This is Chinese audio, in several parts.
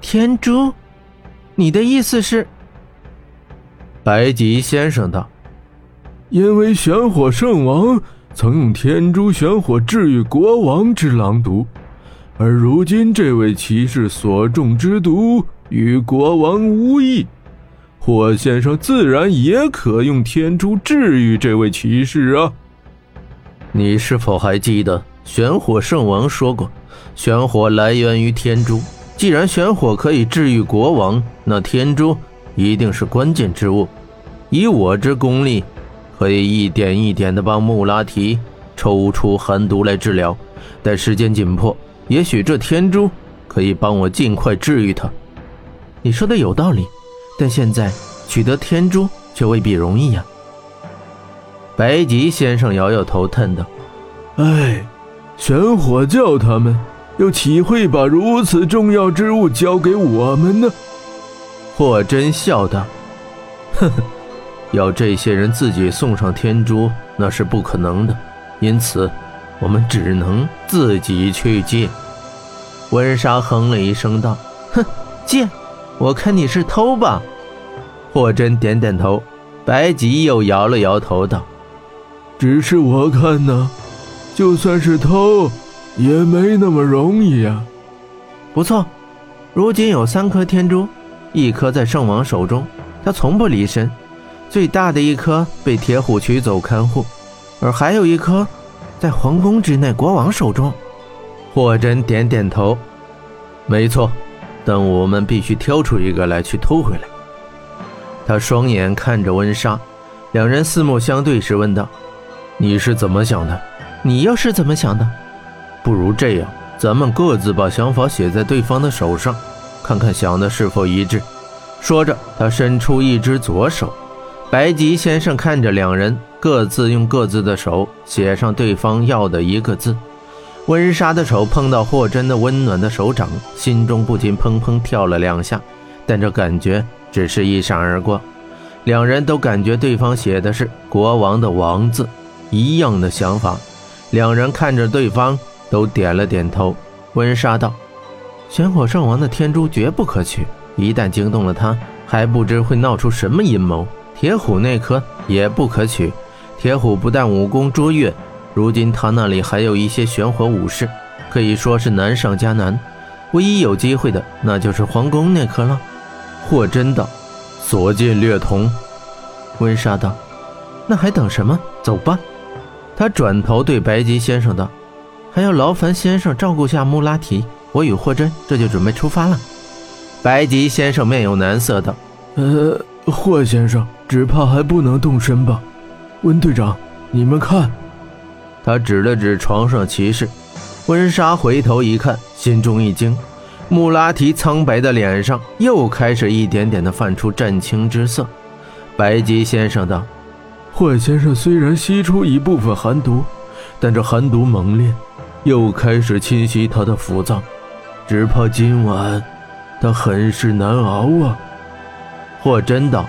天珠？你的意思是？白吉先生道：“因为玄火圣王曾用天珠玄火治愈国王之狼毒，而如今这位骑士所中之毒与国王无异，霍先生自然也可用天珠治愈这位骑士啊。你是否还记得玄火圣王说过，玄火来源于天珠？既然玄火可以治愈国王，那天珠一定是关键之物。”以我之功力，可以一点一点的帮穆拉提抽出寒毒来治疗，但时间紧迫，也许这天珠可以帮我尽快治愈他。你说的有道理，但现在取得天珠却未必容易呀。白吉先生摇摇头，叹道：“哎，玄火教他们又岂会把如此重要之物交给我们呢？”霍真笑道：“呵呵。”要这些人自己送上天珠，那是不可能的，因此，我们只能自己去借。温莎哼了一声道：“哼，借？我看你是偷吧。”霍真点点头，白吉又摇了摇头道：“只是我看呢，就算是偷，也没那么容易啊。”不错，如今有三颗天珠，一颗在圣王手中，他从不离身。最大的一颗被铁虎取走看护，而还有一颗在皇宫之内国王手中。霍真点点头，没错，但我们必须挑出一个来去偷回来。他双眼看着温莎，两人四目相对时问道：“你是怎么想的？你又是怎么想的？不如这样，咱们各自把想法写在对方的手上，看看想的是否一致。”说着，他伸出一只左手。白吉先生看着两人各自用各自的手写上对方要的一个字，温莎的手碰到霍真的温暖的手掌，心中不禁砰砰跳了两下，但这感觉只是一闪而过。两人都感觉对方写的是国王的王字，一样的想法。两人看着对方，都点了点头。温莎道：“玄火圣王的天珠绝不可取，一旦惊动了他，还不知会闹出什么阴谋。”铁虎那颗也不可取。铁虎不但武功卓越，如今他那里还有一些玄火武士，可以说是难上加难。唯一有机会的，那就是皇宫那颗了。霍真道：“所见略同。”温莎道：“那还等什么？走吧。”他转头对白吉先生道：“还要劳烦先生照顾下穆拉提，我与霍真这就准备出发了。”白吉先生面有难色道：“呃，霍先生。”只怕还不能动身吧，温队长，你们看。他指了指床上骑士。温莎回头一看，心中一惊，穆拉提苍白的脸上又开始一点点的泛出湛青之色。白吉先生道：“霍先生虽然吸出一部分寒毒，但这寒毒猛烈，又开始侵袭他的腑脏，只怕今晚他很是难熬啊。”霍真道。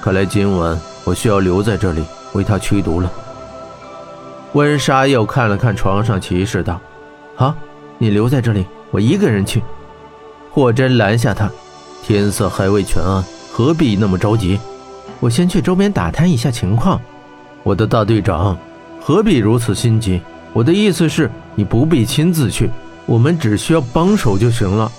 看来今晚我需要留在这里为他驱毒了。温莎又看了看床上骑士，道：“好，你留在这里，我一个人去。”霍真拦下他：“天色还未全暗，何必那么着急？我先去周边打探一下情况。”我的大队长，何必如此心急？我的意思是，你不必亲自去，我们只需要帮手就行了。